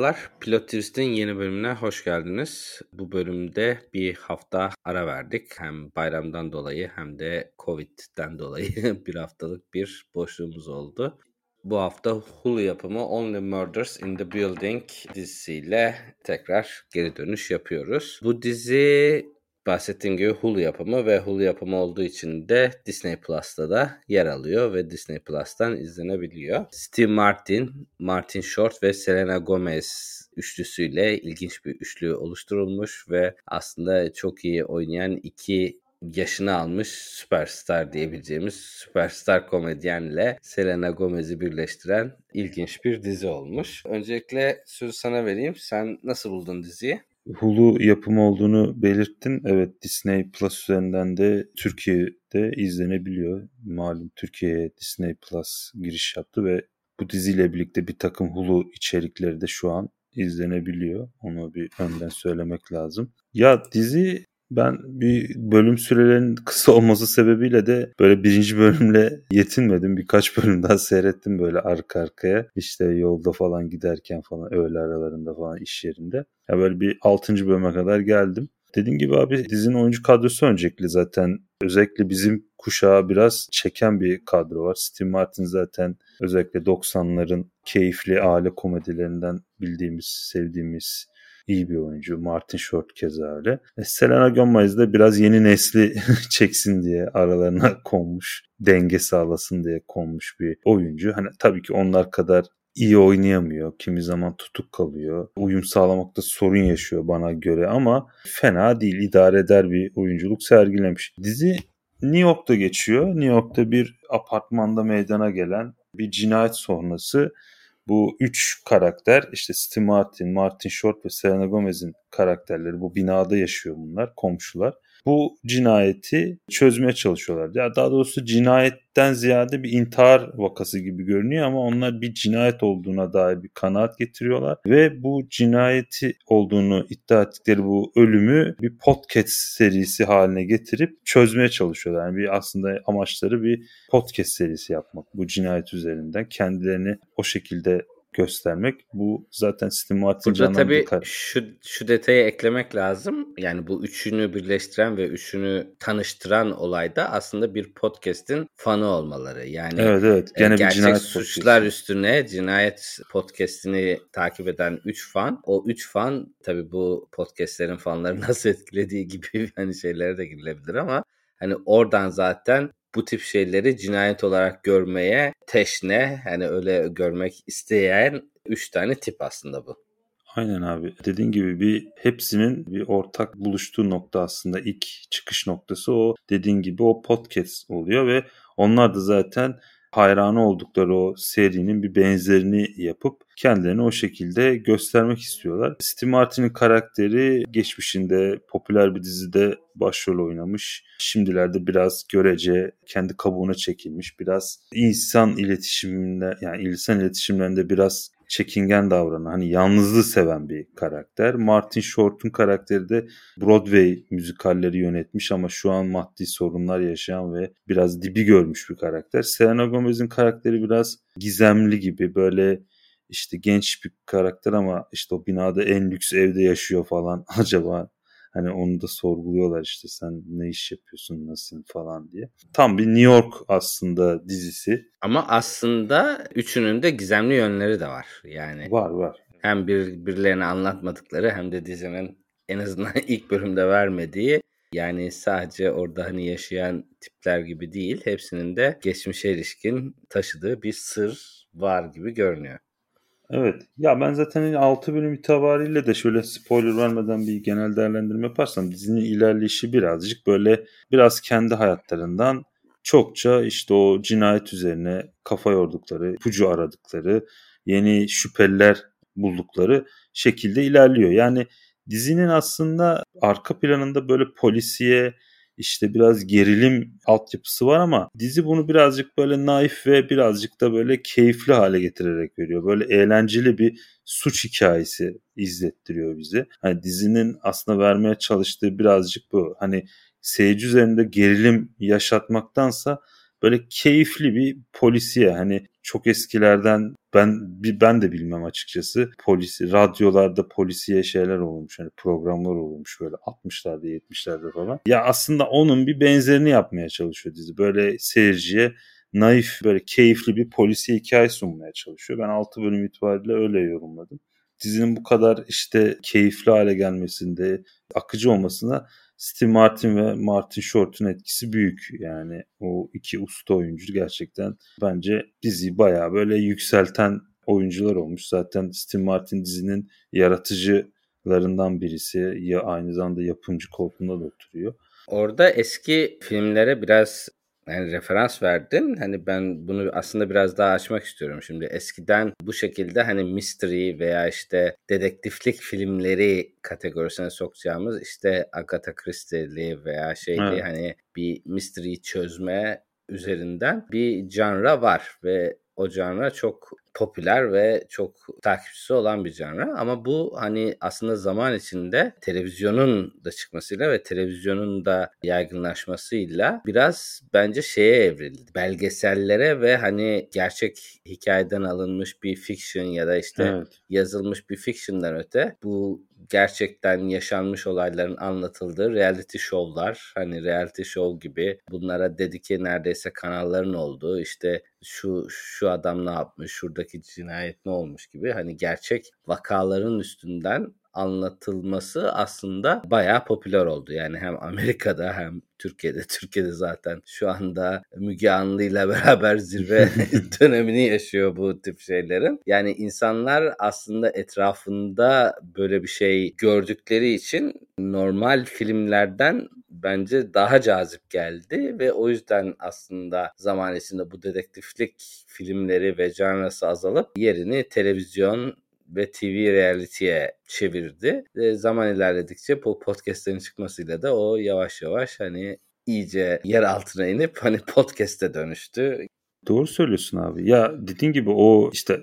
Merhabalar, Pilot Twist'in yeni bölümüne hoş geldiniz. Bu bölümde bir hafta ara verdik. Hem bayramdan dolayı hem de Covid'den dolayı bir haftalık bir boşluğumuz oldu. Bu hafta Hulu yapımı Only Murders in the Building dizisiyle tekrar geri dönüş yapıyoruz. Bu dizi bahsettiğim gibi Hulu yapımı ve Hulu yapımı olduğu için de Disney Plus'ta da yer alıyor ve Disney Plus'tan izlenebiliyor. Steve Martin, Martin Short ve Selena Gomez üçlüsüyle ilginç bir üçlü oluşturulmuş ve aslında çok iyi oynayan iki yaşını almış süperstar diyebileceğimiz süperstar komedyenle Selena Gomez'i birleştiren ilginç bir dizi olmuş. Öncelikle sözü sana vereyim. Sen nasıl buldun diziyi? Hulu yapımı olduğunu belirttin. Evet Disney Plus üzerinden de Türkiye'de izlenebiliyor. Malum Türkiye'ye Disney Plus giriş yaptı ve bu diziyle birlikte bir takım Hulu içerikleri de şu an izlenebiliyor. Onu bir önden söylemek lazım. Ya dizi ben bir bölüm sürelerinin kısa olması sebebiyle de böyle birinci bölümle yetinmedim. Birkaç bölüm daha seyrettim böyle arka arkaya. İşte yolda falan giderken falan öğle aralarında falan iş yerinde. Ya böyle bir altıncı bölüme kadar geldim. Dediğim gibi abi dizinin oyuncu kadrosu öncelikli zaten. Özellikle bizim kuşağı biraz çeken bir kadro var. Steve Martin zaten özellikle 90'ların keyifli aile komedilerinden bildiğimiz, sevdiğimiz iyi bir oyuncu. Martin Short keza öyle. E, Selena Gomez de biraz yeni nesli çeksin diye aralarına konmuş. Denge sağlasın diye konmuş bir oyuncu. Hani tabii ki onlar kadar iyi oynayamıyor. Kimi zaman tutuk kalıyor. Uyum sağlamakta sorun yaşıyor bana göre ama fena değil. idare eder bir oyunculuk sergilemiş. Dizi New York'ta geçiyor. New York'ta bir apartmanda meydana gelen bir cinayet sonrası bu üç karakter işte Steve Martin, Martin Short ve Selena Gomez'in karakterleri bu binada yaşıyor bunlar komşular bu cinayeti çözmeye çalışıyorlar. Ya daha doğrusu cinayetten ziyade bir intihar vakası gibi görünüyor ama onlar bir cinayet olduğuna dair bir kanaat getiriyorlar ve bu cinayeti olduğunu iddia ettikleri bu ölümü bir podcast serisi haline getirip çözmeye çalışıyorlar. Yani bir aslında amaçları bir podcast serisi yapmak bu cinayet üzerinden kendilerini o şekilde göstermek. Bu zaten Stimulat'ın Burada tabii şu, şu detayı eklemek lazım. Yani bu üçünü birleştiren ve üçünü tanıştıran olayda aslında bir podcast'in fanı olmaları. Yani evet, evet. Gene gerçek bir cinayet suçlar podcast. üstüne cinayet podcast'ini takip eden üç fan. O üç fan tabii bu podcast'lerin fanları nasıl etkilediği gibi hani şeylere de girilebilir ama hani oradan zaten bu tip şeyleri cinayet olarak görmeye teşne hani öyle görmek isteyen üç tane tip aslında bu. Aynen abi. Dediğin gibi bir hepsinin bir ortak buluştuğu nokta aslında ilk çıkış noktası o dediğin gibi o podcast oluyor ve onlar da zaten hayranı oldukları o serinin bir benzerini yapıp kendilerini o şekilde göstermek istiyorlar. Steve Martin'in karakteri geçmişinde popüler bir dizide başrol oynamış. Şimdilerde biraz görece kendi kabuğuna çekilmiş. Biraz insan iletişiminde yani insan iletişimlerinde biraz çekingen davranan, hani yalnızlığı seven bir karakter. Martin Short'un karakteri de Broadway müzikalleri yönetmiş ama şu an maddi sorunlar yaşayan ve biraz dibi görmüş bir karakter. Selena Gomez'in karakteri biraz gizemli gibi böyle işte genç bir karakter ama işte o binada en lüks evde yaşıyor falan. Acaba Hani onu da sorguluyorlar işte sen ne iş yapıyorsun nasılsın falan diye. Tam bir New York aslında dizisi. Ama aslında üçünün de gizemli yönleri de var. Yani var var. Hem bir birilerine anlatmadıkları hem de dizinin en azından ilk bölümde vermediği yani sadece orada hani yaşayan tipler gibi değil, hepsinin de geçmişe ilişkin taşıdığı bir sır var gibi görünüyor. Evet. Ya ben zaten 6 bölüm itibariyle de şöyle spoiler vermeden bir genel değerlendirme yaparsam dizinin ilerleyişi birazcık böyle biraz kendi hayatlarından çokça işte o cinayet üzerine kafa yordukları, ipucu aradıkları, yeni şüpheliler buldukları şekilde ilerliyor. Yani dizinin aslında arka planında böyle polisiye işte biraz gerilim altyapısı var ama dizi bunu birazcık böyle naif ve birazcık da böyle keyifli hale getirerek veriyor. Böyle eğlenceli bir suç hikayesi izlettiriyor bizi. Hani dizinin aslında vermeye çalıştığı birazcık bu. Hani seyirci üzerinde gerilim yaşatmaktansa böyle keyifli bir polisiye hani çok eskilerden ben ben de bilmem açıkçası. Polisi radyolarda polisiye şeyler olmuş. Hani programlar olmuş böyle 60'larda 70'lerde falan. Ya aslında onun bir benzerini yapmaya çalışıyor dizi. Böyle seyirciye naif böyle keyifli bir polisiye hikaye sunmaya çalışıyor. Ben 6 bölüm itibariyle öyle yorumladım. Dizinin bu kadar işte keyifli hale gelmesinde, akıcı olmasına Steve Martin ve Martin Short'un etkisi büyük. Yani o iki usta oyuncu gerçekten bence diziyi bayağı böyle yükselten oyuncular olmuş. Zaten Steve Martin dizinin yaratıcılarından birisi. Ya aynı zamanda yapımcı koltuğunda da oturuyor. Orada eski filmlere biraz yani referans verdin. Hani ben bunu aslında biraz daha açmak istiyorum şimdi. Eskiden bu şekilde hani mystery veya işte dedektiflik filmleri kategorisine sokacağımız işte Agatha Christie'li veya şeyli evet. hani bir mystery çözme üzerinden bir canra var ve o canra çok popüler ve çok takipçisi olan bir canra ama bu hani aslında zaman içinde televizyonun da çıkmasıyla ve televizyonun da yaygınlaşmasıyla biraz bence şeye evrildi. Belgesellere ve hani gerçek hikayeden alınmış bir fiction ya da işte evet. yazılmış bir fiction'dan öte bu gerçekten yaşanmış olayların anlatıldığı reality show'lar hani reality show gibi bunlara dedike neredeyse kanalların olduğu işte şu şu adam ne yapmış şuradaki cinayet ne olmuş gibi hani gerçek vakaların üstünden anlatılması aslında bayağı popüler oldu. Yani hem Amerika'da hem Türkiye'de. Türkiye'de zaten şu anda Müge Anlı ile beraber zirve dönemini yaşıyor bu tip şeylerin. Yani insanlar aslında etrafında böyle bir şey gördükleri için normal filmlerden bence daha cazip geldi ve o yüzden aslında zaman içinde bu dedektiflik filmleri ve canrası azalıp yerini televizyon ve TV reality'ye çevirdi. E, zaman ilerledikçe bu podcastlerin çıkmasıyla da o yavaş yavaş hani iyice yer altına inip hani podcast'e dönüştü. Doğru söylüyorsun abi. Ya dediğin gibi o işte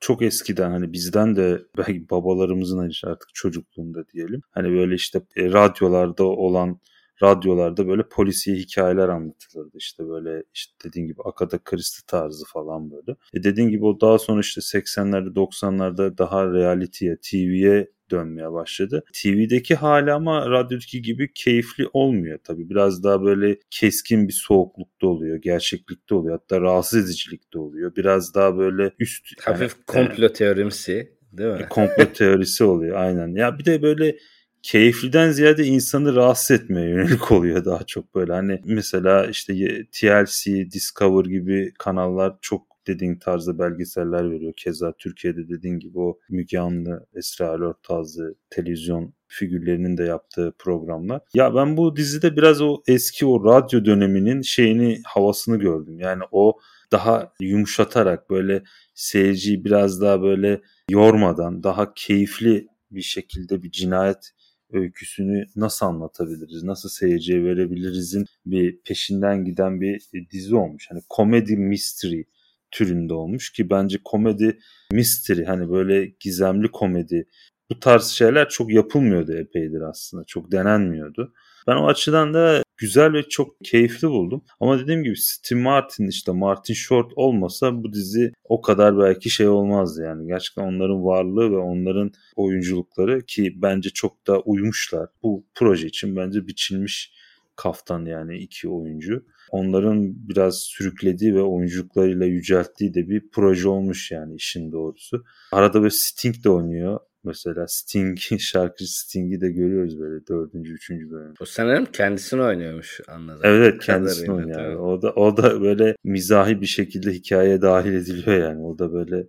çok eskiden hani bizden de belki babalarımızın hani artık çocukluğunda diyelim. Hani böyle işte e, radyolarda olan radyolarda böyle polisiye hikayeler anlatılırdı. İşte böyle işte dediğin gibi Akada Christie tarzı falan böyle. E dediğin gibi o daha sonra işte 80'lerde 90'larda daha reality'ye, TV'ye dönmeye başladı. TV'deki hali ama radyodaki gibi keyifli olmuyor tabii. Biraz daha böyle keskin bir soğuklukta oluyor, gerçeklikte oluyor. Hatta rahatsız edicilikte oluyor. Biraz daha böyle üst... Hafif yani, komplo teorimsi değil mi? Komplo teorisi oluyor aynen. Ya bir de böyle keyifliden ziyade insanı rahatsız etmeye yönelik oluyor daha çok böyle. Hani mesela işte TLC, Discover gibi kanallar çok dediğin tarzda belgeseller veriyor. Keza Türkiye'de dediğin gibi o Müge Anlı, Esra Alor tarzı televizyon figürlerinin de yaptığı programlar. Ya ben bu dizide biraz o eski o radyo döneminin şeyini havasını gördüm. Yani o daha yumuşatarak böyle seyirciyi biraz daha böyle yormadan daha keyifli bir şekilde bir cinayet öyküsünü nasıl anlatabiliriz, nasıl seyirciye verebilirizin bir peşinden giden bir dizi olmuş. Hani komedi mystery türünde olmuş ki bence komedi mystery hani böyle gizemli komedi bu tarz şeyler çok yapılmıyordu epeydir aslında. Çok denenmiyordu. Ben o açıdan da güzel ve çok keyifli buldum. Ama dediğim gibi Steve Martin işte Martin Short olmasa bu dizi o kadar belki şey olmazdı yani. Gerçekten onların varlığı ve onların oyunculukları ki bence çok da uyumuşlar. Bu proje için bence biçilmiş kaftan yani iki oyuncu. Onların biraz sürüklediği ve oyunculuklarıyla yücelttiği de bir proje olmuş yani işin doğrusu. Arada böyle Sting de oynuyor. Mesela Sting, şarkıcı Sting'i de görüyoruz böyle dördüncü, üçüncü bölüm. O sanırım kendisini oynuyormuş anladım. Evet, evet kendisini oynuyor. Yani. O da o da böyle mizahi bir şekilde hikayeye dahil ediliyor yani. O da böyle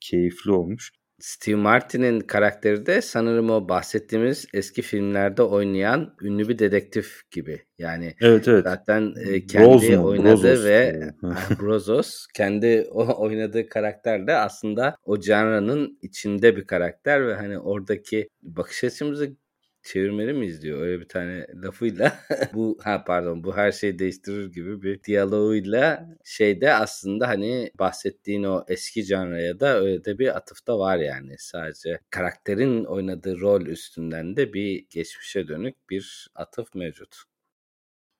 keyifli olmuş. Steve Martin'in karakteri de sanırım o bahsettiğimiz eski filmlerde oynayan ünlü bir dedektif gibi. Yani evet, evet. zaten e, kendi Brosman, oynadığı Brozos ve Brozos kendi o oynadığı karakter de aslında o canranın içinde bir karakter ve hani oradaki bakış açımızı çevirmeli miyiz diyor. Öyle bir tane lafıyla bu ha pardon bu her şeyi değiştirir gibi bir diyaloğuyla şeyde aslında hani bahsettiğin o eski canraya da öyle de bir atıfta var yani. Sadece karakterin oynadığı rol üstünden de bir geçmişe dönük bir atıf mevcut.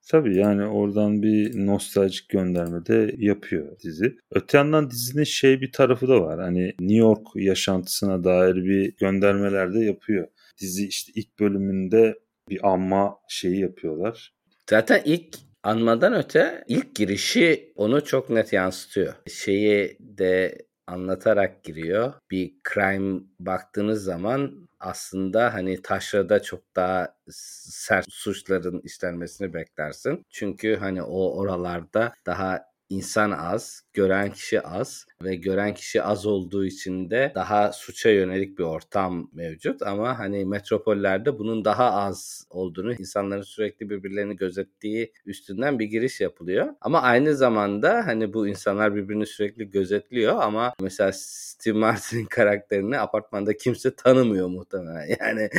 Tabii yani oradan bir nostaljik gönderme de yapıyor dizi. Öte yandan dizinin şey bir tarafı da var. Hani New York yaşantısına dair bir göndermeler de yapıyor. Dizi işte ilk bölümünde bir anma şeyi yapıyorlar. Zaten ilk anmadan öte ilk girişi onu çok net yansıtıyor. Şeyi de anlatarak giriyor. Bir crime baktığınız zaman aslında hani taşrada çok daha sert suçların işlenmesini beklersin. Çünkü hani o oralarda daha insan az, gören kişi az ve gören kişi az olduğu için de daha suça yönelik bir ortam mevcut ama hani metropollerde bunun daha az olduğunu, insanların sürekli birbirlerini gözettiği üstünden bir giriş yapılıyor. Ama aynı zamanda hani bu insanlar birbirini sürekli gözetliyor ama mesela Steve Martin'in karakterini apartmanda kimse tanımıyor muhtemelen. Yani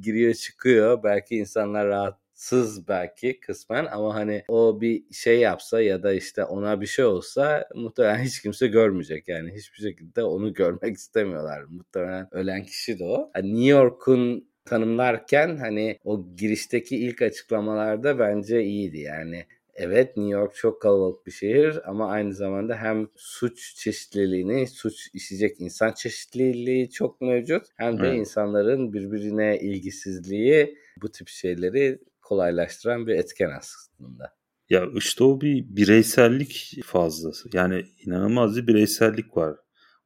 giriyor çıkıyor belki insanlar rahat sız belki kısmen ama hani o bir şey yapsa ya da işte ona bir şey olsa muhtemelen hiç kimse görmeyecek yani hiçbir şekilde onu görmek istemiyorlar. Muhtemelen ölen kişi de o. Hani New York'un tanımlarken hani o girişteki ilk açıklamalarda bence iyiydi yani. Evet New York çok kalabalık bir şehir ama aynı zamanda hem suç çeşitliliğini, suç işleyecek insan çeşitliliği çok mevcut. Hem de evet. insanların birbirine ilgisizliği bu tip şeyleri kolaylaştıran bir etken aslında. Ya işte o bir bireysellik fazlası. Yani inanılmaz bir bireysellik var.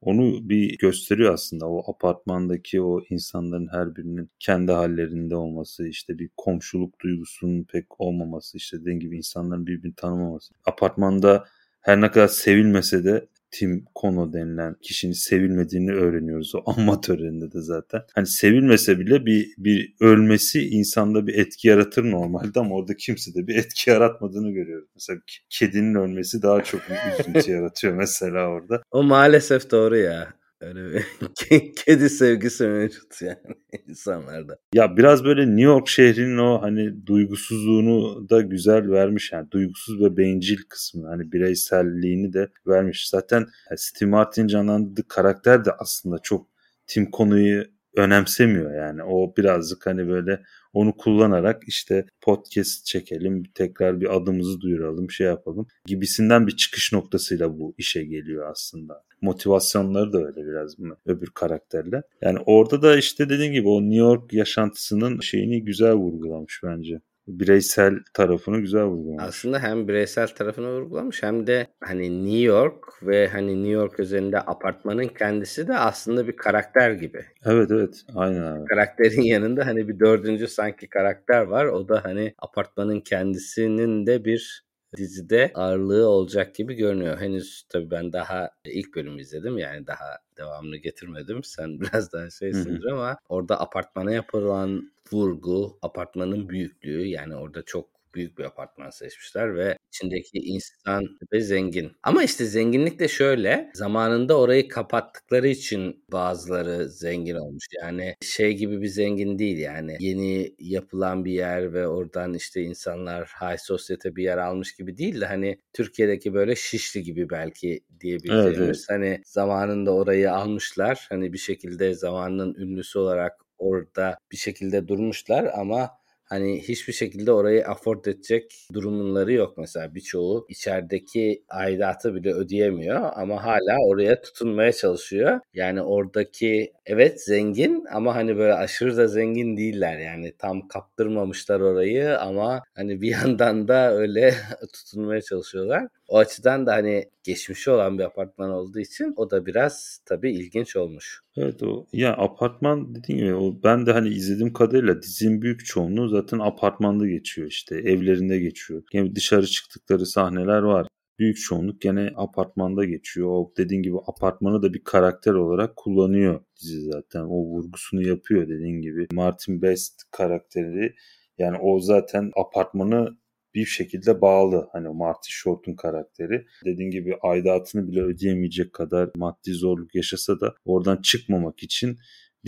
Onu bir gösteriyor aslında o apartmandaki o insanların her birinin kendi hallerinde olması, işte bir komşuluk duygusunun pek olmaması, işte dediğim gibi insanların birbirini tanımaması. Apartmanda her ne kadar sevilmese de Tim Kono denilen kişinin sevilmediğini öğreniyoruz o anma töreninde de zaten. Hani sevilmese bile bir bir ölmesi insanda bir etki yaratır normalde ama orada kimse de bir etki yaratmadığını görüyoruz. Mesela kedinin ölmesi daha çok bir üzüntü yaratıyor mesela orada. O maalesef doğru ya. Öyle bir kedi sevgisi mevcut yani insanlarda. Ya biraz böyle New York şehrinin o hani duygusuzluğunu da güzel vermiş yani duygusuz ve bencil kısmı hani bireyselliğini de vermiş. Zaten Steve Martin canlandırdığı karakter de aslında çok Tim konuyu önemsemiyor yani. O birazcık hani böyle onu kullanarak işte podcast çekelim, tekrar bir adımızı duyuralım, şey yapalım gibisinden bir çıkış noktasıyla bu işe geliyor aslında. Motivasyonları da öyle biraz öbür karakterle. Yani orada da işte dediğim gibi o New York yaşantısının şeyini güzel vurgulamış bence bireysel tarafını güzel vurgulamış. Aslında hem bireysel tarafını vurgulamış hem de hani New York ve hani New York üzerinde apartmanın kendisi de aslında bir karakter gibi. Evet evet aynen abi. Karakterin yanında hani bir dördüncü sanki karakter var. O da hani apartmanın kendisinin de bir dizide ağırlığı olacak gibi görünüyor. Henüz tabii ben daha ilk bölümü izledim yani daha devamını getirmedim. Sen biraz daha şeysindir ama orada apartmana yapılan vurgu, apartmanın büyüklüğü yani orada çok büyük bir apartman seçmişler ve içindeki insan ve zengin. Ama işte zenginlik de şöyle zamanında orayı kapattıkları için bazıları zengin olmuş. Yani şey gibi bir zengin değil yani yeni yapılan bir yer ve oradan işte insanlar high society bir yer almış gibi değil de hani Türkiye'deki böyle Şişli gibi belki diyebileceğimiz evet, evet. hani zamanında orayı almışlar. Hani bir şekilde zamanın ünlüsü olarak orada bir şekilde durmuşlar ama hani hiçbir şekilde orayı afford edecek durumları yok mesela birçoğu içerideki aidatı bile ödeyemiyor ama hala oraya tutunmaya çalışıyor. Yani oradaki evet zengin ama hani böyle aşırı da zengin değiller yani tam kaptırmamışlar orayı ama hani bir yandan da öyle tutunmaya çalışıyorlar. O açıdan da hani geçmişi olan bir apartman olduğu için o da biraz tabii ilginç olmuş. Evet o ya apartman dediğim gibi o ben de hani izlediğim kadarıyla dizinin büyük çoğunluğu zaten apartmanda geçiyor işte evlerinde geçiyor. Yani dışarı çıktıkları sahneler var. Büyük çoğunluk gene apartmanda geçiyor. O dediğin gibi apartmanı da bir karakter olarak kullanıyor dizi zaten. O vurgusunu yapıyor dediğin gibi. Martin Best karakteri yani o zaten apartmanı bir şekilde bağlı. Hani Marty Short'un karakteri. Dediğin gibi aidatını bile ödeyemeyecek kadar maddi zorluk yaşasa da oradan çıkmamak için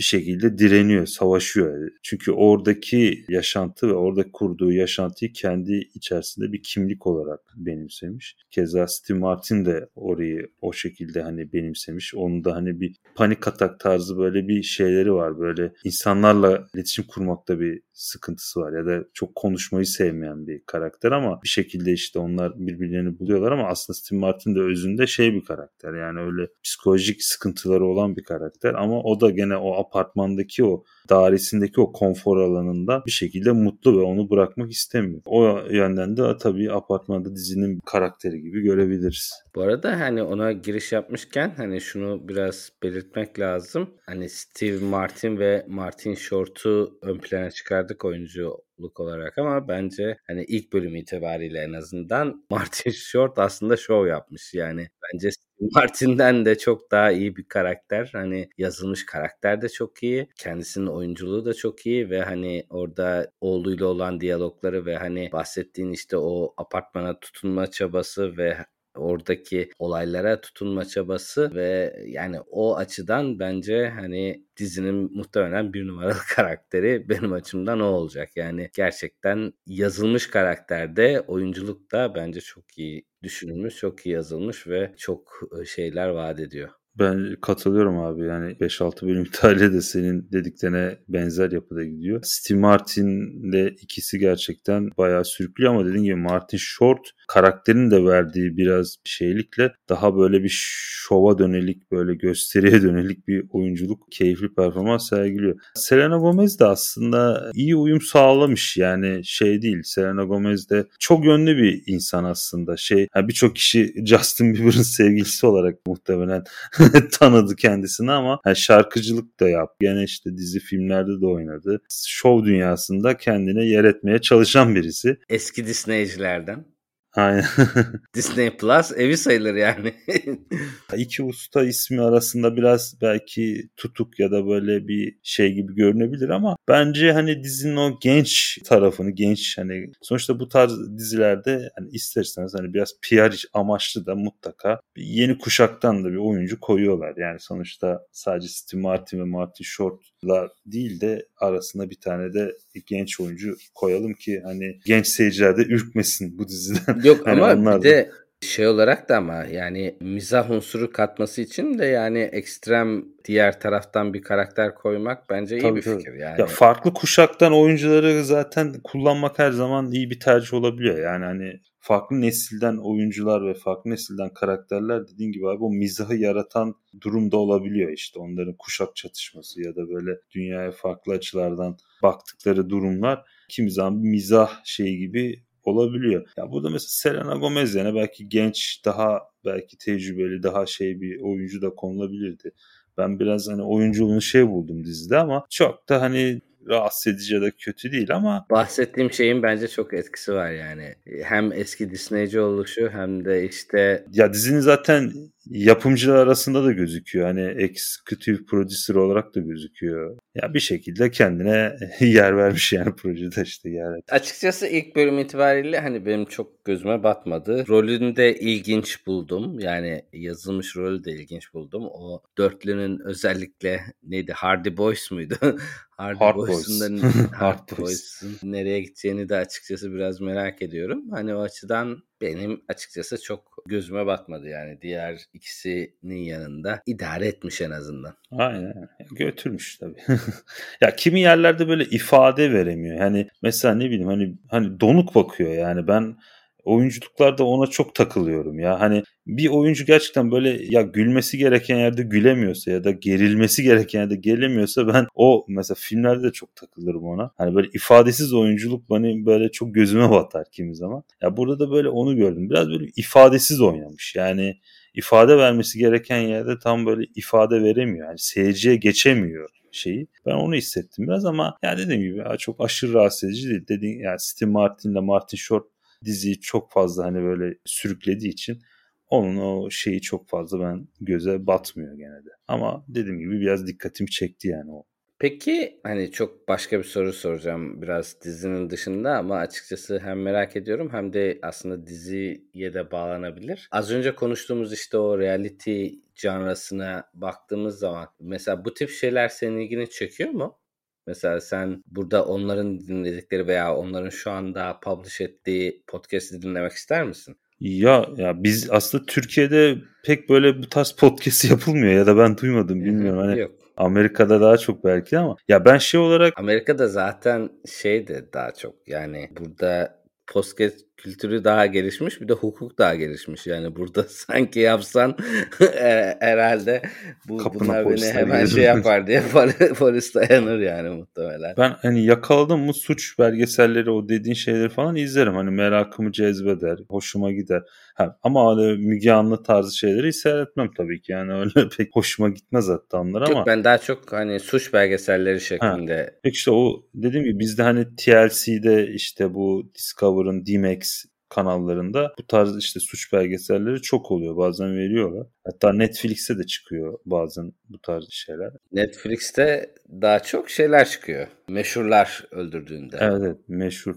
bir şekilde direniyor, savaşıyor. Çünkü oradaki yaşantı ve orada kurduğu yaşantıyı kendi içerisinde bir kimlik olarak benimsemiş. Keza Steve Martin de orayı o şekilde hani benimsemiş. Onun da hani bir panik atak tarzı böyle bir şeyleri var. Böyle insanlarla iletişim kurmakta bir sıkıntısı var ya da çok konuşmayı sevmeyen bir karakter ama bir şekilde işte onlar birbirlerini buluyorlar ama aslında Steve Martin de özünde şey bir karakter yani öyle psikolojik sıkıntıları olan bir karakter ama o da gene o apartmandaki o dairesindeki o konfor alanında bir şekilde mutlu ve onu bırakmak istemiyor. O yönden de tabii apartmanda dizinin karakteri gibi görebiliriz. Bu arada hani ona giriş yapmışken hani şunu biraz belirtmek lazım. Hani Steve Martin ve Martin Short'u ön plana çıkardık oyunculuk olarak ama bence hani ilk bölüm itibariyle en azından Martin Short aslında şov yapmış. Yani bence Martin'den de çok daha iyi bir karakter. Hani yazılmış karakter de çok iyi. Kendisinin oyunculuğu da çok iyi ve hani orada oğluyla olan diyalogları ve hani bahsettiğin işte o apartmana tutunma çabası ve oradaki olaylara tutunma çabası ve yani o açıdan bence hani dizinin muhtemelen bir numaralı karakteri benim açımdan o olacak. Yani gerçekten yazılmış karakterde oyunculuk da bence çok iyi düşünülmüş, çok iyi yazılmış ve çok şeyler vaat ediyor. Ben katılıyorum abi yani 5-6 bölüm İtalya de senin dediklerine benzer yapıda gidiyor. Steve Martin'le ikisi gerçekten bayağı sürüklüyor ama dediğim gibi Martin Short karakterin de verdiği biraz şeylikle daha böyle bir şova dönelik böyle gösteriye dönelik bir oyunculuk keyifli performans sergiliyor. Selena Gomez de aslında iyi uyum sağlamış yani şey değil Selena Gomez de çok yönlü bir insan aslında şey yani birçok kişi Justin Bieber'ın sevgilisi olarak muhtemelen tanıdı kendisini ama yani şarkıcılık da yap. Gene işte dizi filmlerde de oynadı. Şov dünyasında kendine yer etmeye çalışan birisi. Eski Disney'cilerden. Aynen. Disney Plus evi sayılır yani. İki usta ismi arasında biraz belki tutuk ya da böyle bir şey gibi görünebilir ama bence hani dizinin o genç tarafını, genç hani sonuçta bu tarz dizilerde hani isterseniz hani biraz PR amaçlı da mutlaka yeni kuşaktan da bir oyuncu koyuyorlar. Yani sonuçta sadece Steve Martin ve Martin Short'la değil de arasında bir tane de genç oyuncu koyalım ki hani genç seyirciler de ürkmesin bu diziden. Yok hani ama bir de şey olarak da ama yani mizah unsuru katması için de yani ekstrem diğer taraftan bir karakter koymak bence iyi tabii, bir fikir yani. Ya farklı kuşaktan oyuncuları zaten kullanmak her zaman iyi bir tercih olabiliyor. Yani hani farklı nesilden oyuncular ve farklı nesilden karakterler dediğin gibi abi o mizahı yaratan durumda olabiliyor işte onların kuşak çatışması ya da böyle dünyaya farklı açılardan baktıkları durumlar kimi zaman bir mizah şeyi gibi olabiliyor. Ya burada mesela Selena Gomez yani belki genç, daha belki tecrübeli, daha şey bir oyuncu da konulabilirdi. Ben biraz hani oyunculuğunu şey buldum dizide ama çok da hani rahatsız edici ya da kötü değil ama bahsettiğim şeyin bence çok etkisi var yani. Hem eski Disneyci oluşu hem de işte ya dizinin zaten yapımcılar arasında da gözüküyor. Hani executive producer olarak da gözüküyor. Ya bir şekilde kendine yer vermiş yani projede işte yer. Açıkçası ilk bölüm itibariyle hani benim çok gözüme batmadı. Rolünü de ilginç buldum. Yani yazılmış rolü de ilginç buldum. O dörtlünün özellikle neydi Hardy Boys muydu? Hardy Hard Boys'un Boys. Hard Boys'un nereye gideceğini de açıkçası biraz merak ediyorum. Hani o açıdan benim açıkçası çok gözüme batmadı yani diğer ikisinin yanında idare etmiş en azından. Aynen götürmüş tabii. ya kimi yerlerde böyle ifade veremiyor. Yani mesela ne bileyim hani hani donuk bakıyor yani ben oyunculuklarda ona çok takılıyorum ya. Hani bir oyuncu gerçekten böyle ya gülmesi gereken yerde gülemiyorsa ya da gerilmesi gereken yerde gelemiyorsa ben o mesela filmlerde de çok takılırım ona. Hani böyle ifadesiz oyunculuk bana böyle çok gözüme batar kimi zaman. Ya burada da böyle onu gördüm. Biraz böyle ifadesiz oynamış. Yani ifade vermesi gereken yerde tam böyle ifade veremiyor. Yani seyirciye geçemiyor şeyi. Ben onu hissettim biraz ama ya dediğim gibi çok aşırı rahatsız edici değil. Dediğim yani Steve Martin ile Martin Short diziyi çok fazla hani böyle sürüklediği için onun o şeyi çok fazla ben göze batmıyor gene de. Ama dediğim gibi biraz dikkatimi çekti yani o Peki hani çok başka bir soru soracağım biraz dizinin dışında ama açıkçası hem merak ediyorum hem de aslında diziye de bağlanabilir. Az önce konuştuğumuz işte o reality janrasına baktığımız zaman mesela bu tip şeyler senin ilgini çekiyor mu? Mesela sen burada onların dinledikleri veya onların şu anda publish ettiği podcast'i dinlemek ister misin? Ya ya biz aslında Türkiye'de pek böyle bu tarz podcast yapılmıyor ya da ben duymadım bilmiyorum. Hani Yok. Amerika'da daha çok belki ama ya ben şey olarak Amerika'da zaten şey de daha çok yani burada podcast kültürü daha gelişmiş bir de hukuk daha gelişmiş. Yani burada sanki yapsan e, herhalde bu Kapına bunlar beni hemen şey yapar diye polis dayanır yani muhtemelen. Ben hani yakaladım mı suç belgeselleri o dediğin şeyleri falan izlerim. Hani merakımı cezbeder, hoşuma gider. Ha, ama öyle Müge Anlı tarzı şeyleri seyretmem tabii ki. Yani öyle pek hoşuma gitmez hatta onlar ama. Yok ben daha çok hani suç belgeselleri şeklinde. Ha, peki işte o dediğim gibi bizde hani TLC'de işte bu Discover'ın D-Max kanallarında bu tarz işte suç belgeselleri çok oluyor. Bazen veriyorlar. Hatta Netflix'te de çıkıyor bazen bu tarz şeyler. Netflix'te daha çok şeyler çıkıyor. Meşhurlar öldürdüğünde. Evet, evet meşhur.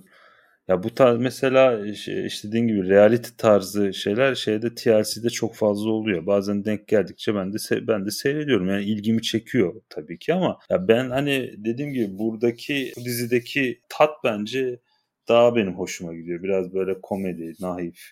Ya bu tarz mesela işte dediğin gibi reality tarzı şeyler şeyde TLC'de çok fazla oluyor. Bazen denk geldikçe ben de ben de seyrediyorum. Yani ilgimi çekiyor tabii ki ama ya ben hani dediğim gibi buradaki bu dizideki tat bence daha benim hoşuma gidiyor. Biraz böyle komedi, naif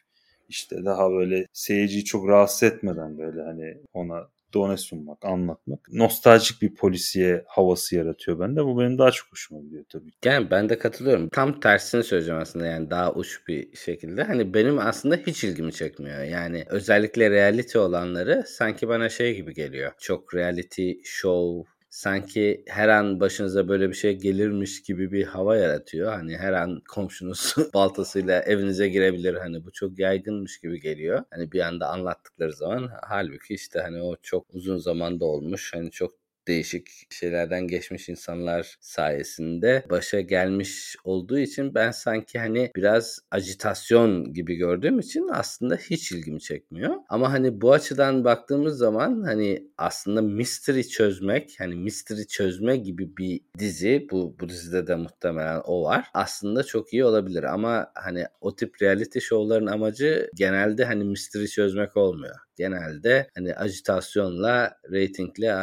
işte daha böyle seyirciyi çok rahatsız etmeden böyle hani ona done sunmak, anlatmak. Nostaljik bir polisiye havası yaratıyor bende. Bu benim daha çok hoşuma gidiyor tabii. Yani ben de katılıyorum. Tam tersini söyleyeceğim aslında yani daha uç bir şekilde. Hani benim aslında hiç ilgimi çekmiyor. Yani özellikle reality olanları sanki bana şey gibi geliyor. Çok reality show sanki her an başınıza böyle bir şey gelirmiş gibi bir hava yaratıyor. Hani her an komşunuz baltasıyla evinize girebilir. Hani bu çok yaygınmış gibi geliyor. Hani bir anda anlattıkları zaman halbuki işte hani o çok uzun zamanda olmuş. Hani çok değişik şeylerden geçmiş insanlar sayesinde başa gelmiş olduğu için ben sanki hani biraz ajitasyon gibi gördüğüm için aslında hiç ilgimi çekmiyor. Ama hani bu açıdan baktığımız zaman hani aslında mystery çözmek hani mystery çözme gibi bir dizi bu bu dizide de muhtemelen o var. Aslında çok iyi olabilir ama hani o tip reality show'ların amacı genelde hani mystery çözmek olmuyor. Genelde hani ajitasyonla, reytingle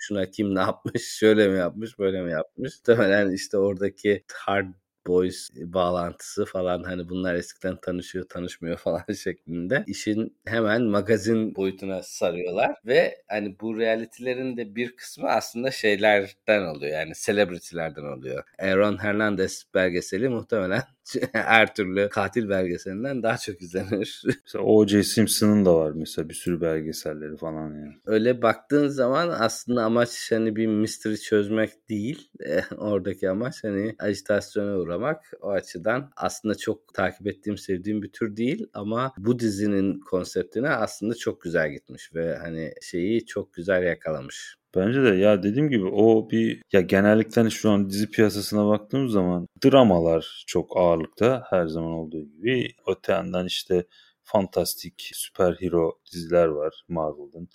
şuna kim ne yapmış, şöyle mi yapmış, böyle mi yapmış. Muhtemelen işte oradaki hard boys bağlantısı falan hani bunlar eskiden tanışıyor tanışmıyor falan şeklinde işin hemen magazin boyutuna sarıyorlar ve hani bu reality'lerin de bir kısmı aslında şeylerden oluyor yani celebrity'lerden oluyor. Aaron Hernandez belgeseli muhtemelen her türlü katil belgeselinden daha çok izlenir. Mesela O.J. Simpson'ın da var mesela bir sürü belgeselleri falan yani. Öyle baktığın zaman aslında amaç hani bir mystery çözmek değil. oradaki amaç hani ajitasyona uğramak. O açıdan aslında çok takip ettiğim, sevdiğim bir tür değil ama bu dizinin konseptine aslında çok güzel gitmiş ve hani şeyi çok güzel yakalamış. Bence de ya dediğim gibi o bir ya genellikle hani şu an dizi piyasasına baktığımız zaman dramalar çok ağırlıkta her zaman olduğu gibi. Öte yandan işte fantastik süper hero diziler var Marvel'ın.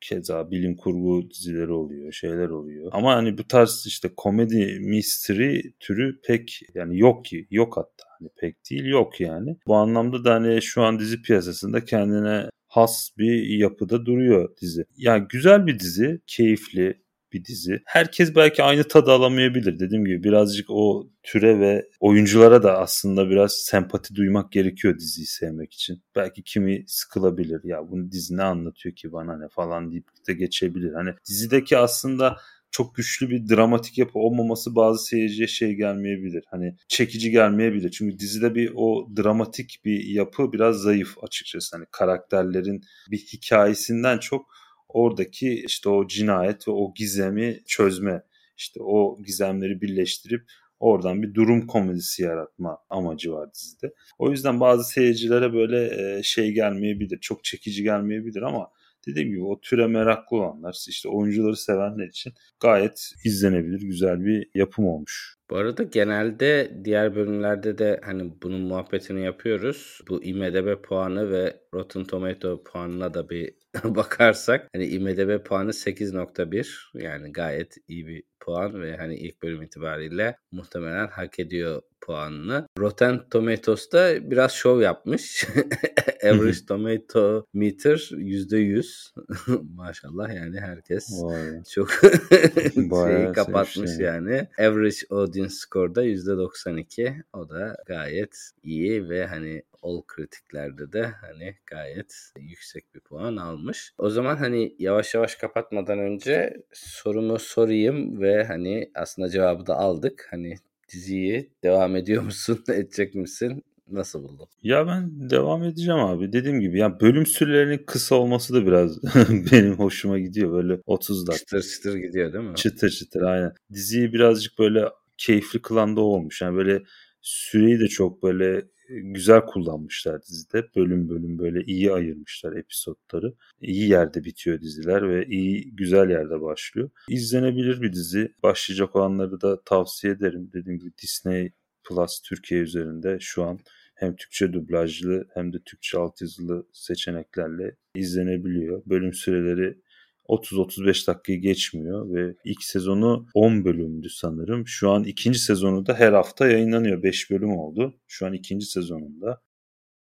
Keza bilim kurgu dizileri oluyor, şeyler oluyor. Ama hani bu tarz işte komedi, mystery türü pek yani yok ki, yok hatta. Hani pek değil yok yani. Bu anlamda da hani şu an dizi piyasasında kendine has bir yapıda duruyor dizi. Yani güzel bir dizi, keyifli bir dizi. Herkes belki aynı tadı alamayabilir. Dediğim gibi birazcık o türe ve oyunculara da aslında biraz sempati duymak gerekiyor diziyi sevmek için. Belki kimi sıkılabilir. Ya bunu dizi ne anlatıyor ki bana ne falan deyip de geçebilir. Hani dizideki aslında çok güçlü bir dramatik yapı olmaması bazı seyirciye şey gelmeyebilir. Hani çekici gelmeyebilir. Çünkü dizide bir o dramatik bir yapı biraz zayıf açıkçası. Hani karakterlerin bir hikayesinden çok oradaki işte o cinayet ve o gizemi çözme, işte o gizemleri birleştirip oradan bir durum komedisi yaratma amacı var dizide. O yüzden bazı seyircilere böyle şey gelmeyebilir, çok çekici gelmeyebilir ama dediğim gibi o türe meraklı olanlar işte oyuncuları sevenler için gayet izlenebilir güzel bir yapım olmuş. Bu arada genelde diğer bölümlerde de hani bunun muhabbetini yapıyoruz. Bu IMDb puanı ve Rotten Tomato puanına da bir bakarsak hani IMDb puanı 8.1 yani gayet iyi bir puan ve hani ilk bölüm itibariyle muhtemelen hak ediyor puanını. Rotten Tomatoes'ta biraz şov yapmış. Average Tomato Meter %100. Maşallah yani herkes Vay. çok şeyi kapatmış şey. yani. Average Audience Score'da %92. O da gayet iyi ve hani All kritiklerde de hani gayet yüksek bir puan almış. O zaman hani yavaş yavaş kapatmadan önce sorumu sorayım ve hani aslında cevabı da aldık. Hani diziyi devam ediyor musun, edecek misin? Nasıl buldun? Ya ben devam edeceğim abi. Dediğim gibi ya bölüm sürelerinin kısa olması da biraz benim hoşuma gidiyor. Böyle 30 dakika. Çıtır çıtır gidiyor değil mi? Çıtır çıtır aynen. Diziyi birazcık böyle keyifli kılan da olmuş. Yani böyle süreyi de çok böyle güzel kullanmışlar dizide. Bölüm bölüm böyle iyi ayırmışlar episodları. İyi yerde bitiyor diziler ve iyi güzel yerde başlıyor. İzlenebilir bir dizi. Başlayacak olanları da tavsiye ederim. Dediğim gibi Disney Plus Türkiye üzerinde şu an hem Türkçe dublajlı hem de Türkçe altyazılı seçeneklerle izlenebiliyor. Bölüm süreleri 30-35 dakikayı geçmiyor ve ilk sezonu 10 bölümdü sanırım. Şu an ikinci sezonu da her hafta yayınlanıyor. 5 bölüm oldu. Şu an ikinci sezonunda.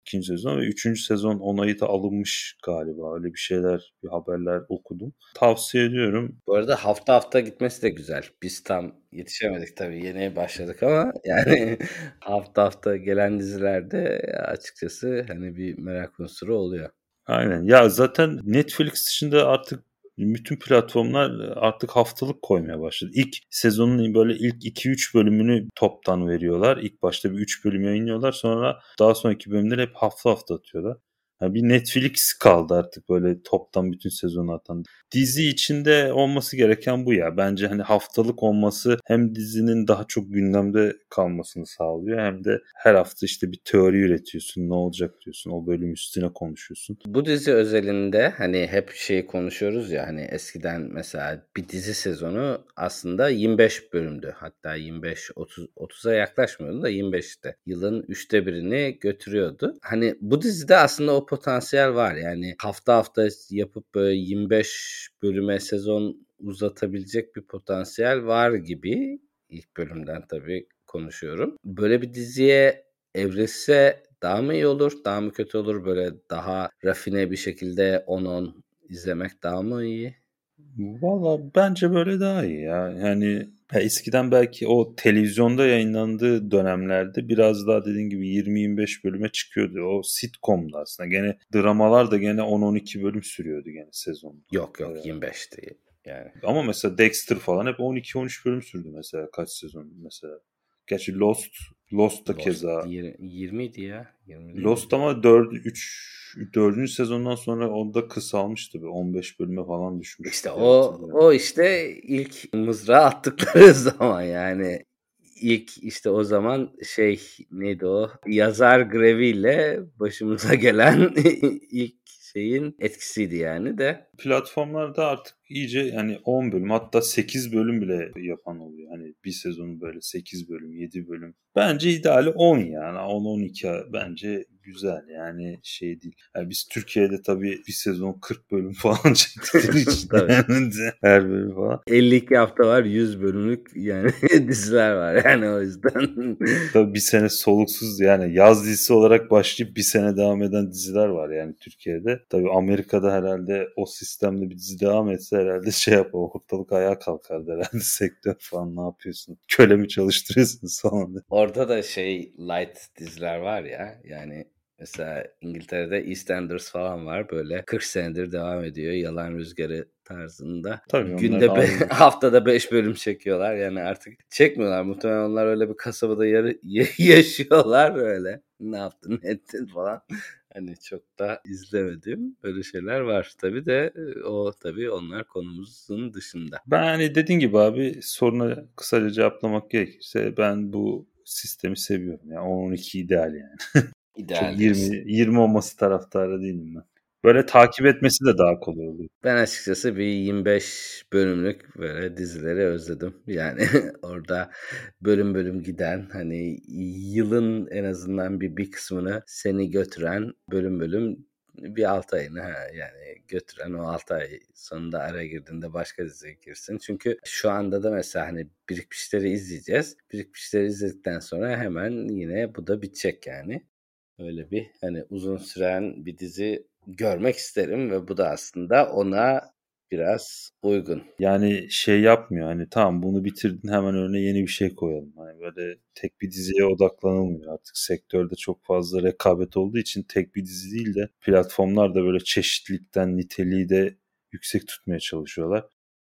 İkinci sezon ve üçüncü sezon onayı da alınmış galiba. Öyle bir şeyler, bir haberler okudum. Tavsiye ediyorum. Bu arada hafta hafta gitmesi de güzel. Biz tam yetişemedik tabii. Yeni başladık ama yani hafta hafta gelen dizilerde açıkçası hani bir merak unsuru oluyor. Aynen. Ya zaten Netflix dışında artık bütün platformlar e, artık haftalık koymaya başladı. İlk sezonun böyle ilk 2-3 bölümünü toptan veriyorlar. İlk başta bir 3 bölüm yayınlıyorlar. Sonra daha sonraki bölümleri hep hafta hafta atıyorlar. Yani bir Netflix kaldı artık böyle toptan bütün sezonu atan. Dizi içinde olması gereken bu ya. Bence hani haftalık olması hem dizinin daha çok gündemde kalmasını sağlıyor hem de her hafta işte bir teori üretiyorsun. Ne olacak diyorsun. O bölüm üstüne konuşuyorsun. Bu dizi özelinde hani hep şey konuşuyoruz ya hani eskiden mesela bir dizi sezonu aslında 25 bölümdü. Hatta 25 30 30'a yaklaşmıyordu da 25'te. Yılın üçte birini götürüyordu. Hani bu dizide aslında o potansiyel var. Yani hafta hafta yapıp böyle 25 bölüme sezon uzatabilecek bir potansiyel var gibi. ilk bölümden tabii konuşuyorum. Böyle bir diziye evrilse daha mı iyi olur, daha mı kötü olur? Böyle daha rafine bir şekilde 10-10 izlemek daha mı iyi? Valla bence böyle daha iyi ya. Yani ya eskiden belki o televizyonda yayınlandığı dönemlerde biraz daha dediğin gibi 20-25 bölüme çıkıyordu. O sitcom'da aslında. Gene dramalar da gene 10-12 bölüm sürüyordu gene sezon. Yok yok yani. 25'ti yani. Ama mesela Dexter falan hep 12-13 bölüm sürdü mesela kaç sezon mesela. Gerçi Lost Lost da Lost keza 20 idi ya. 20 Lost ama 4 3 4. sezondan sonra onda kısalmıştı. 15 bölüme falan düşmüş. İşte o o işte ilk mızrağı attıkları zaman yani ilk işte o zaman şey neydi o yazar greviyle başımıza gelen ilk şeyin etkisiydi yani de. Platformlarda artık iyice yani 10 bölüm hatta 8 bölüm bile yapan oluyor. Hani bir sezonu böyle 8 bölüm 7 bölüm. Bence ideali 10 yani 10-12 bence güzel yani şey değil. Yani biz Türkiye'de tabii bir sezon 40 bölüm falan çektikleri için her bölüm falan. 52 hafta var 100 bölümlük yani diziler var yani o yüzden. tabii bir sene soluksuz yani yaz dizisi olarak başlayıp bir sene devam eden diziler var yani Türkiye'de. Tabii Amerika'da herhalde o sistemde bir dizi devam etse herhalde şey yapar ortalık ayağa kalkardı herhalde sektör falan ne yapıyorsun? Köle mi çalıştırıyorsun falan. Orada da şey light diziler var ya yani Mesela İngiltere'de EastEnders falan var böyle 40 senedir devam ediyor yalan rüzgarı tarzında. Tabii Günde be, haftada 5 bölüm çekiyorlar yani artık çekmiyorlar muhtemelen onlar öyle bir kasabada yarı, yaşıyorlar öyle ne yaptın ne ettin falan. Hani çok da izlemedim. Böyle şeyler var. Tabi de o tabi onlar konumuzun dışında. Ben hani dediğin gibi abi soruna kısaca cevaplamak gerekirse ben bu sistemi seviyorum. Yani 10-12 ideal yani. İdeal. Çok 20 20 olması taraftarı değilim ben. Böyle takip etmesi de daha kolay oluyor. Ben açıkçası bir 25 bölümlük böyle dizileri özledim. Yani orada bölüm bölüm giden hani yılın en azından bir bir kısmını seni götüren bölüm bölüm bir 6 ayını ha, yani götüren o 6 ay sonunda ara girdiğinde başka diziye girsin. Çünkü şu anda da mesela hani birikmişleri izleyeceğiz. Birikmişleri izledikten sonra hemen yine bu da bitecek yani. Öyle bir hani uzun süren bir dizi görmek isterim ve bu da aslında ona biraz uygun. Yani şey yapmıyor hani tamam bunu bitirdin hemen önüne yeni bir şey koyalım. Hani böyle tek bir diziye odaklanılmıyor artık sektörde çok fazla rekabet olduğu için tek bir dizi değil de platformlar da böyle çeşitlilikten niteliği de yüksek tutmaya çalışıyorlar.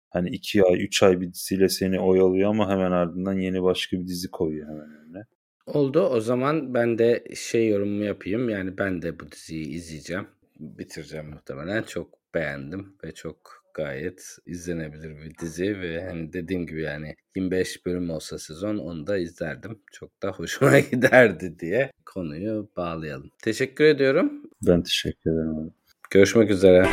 Hani iki ay, üç ay bir diziyle seni oyalıyor ama hemen ardından yeni başka bir dizi koyuyor hemen önüne. Oldu. O zaman ben de şey yorumumu yapayım. Yani ben de bu diziyi izleyeceğim. Bitireceğim muhtemelen. Çok beğendim ve çok gayet izlenebilir bir dizi ve hani dediğim gibi yani 25 bölüm olsa sezon onu da izlerdim. Çok da hoşuma giderdi diye konuyu bağlayalım. Teşekkür ediyorum. Ben teşekkür ederim. Görüşmek üzere.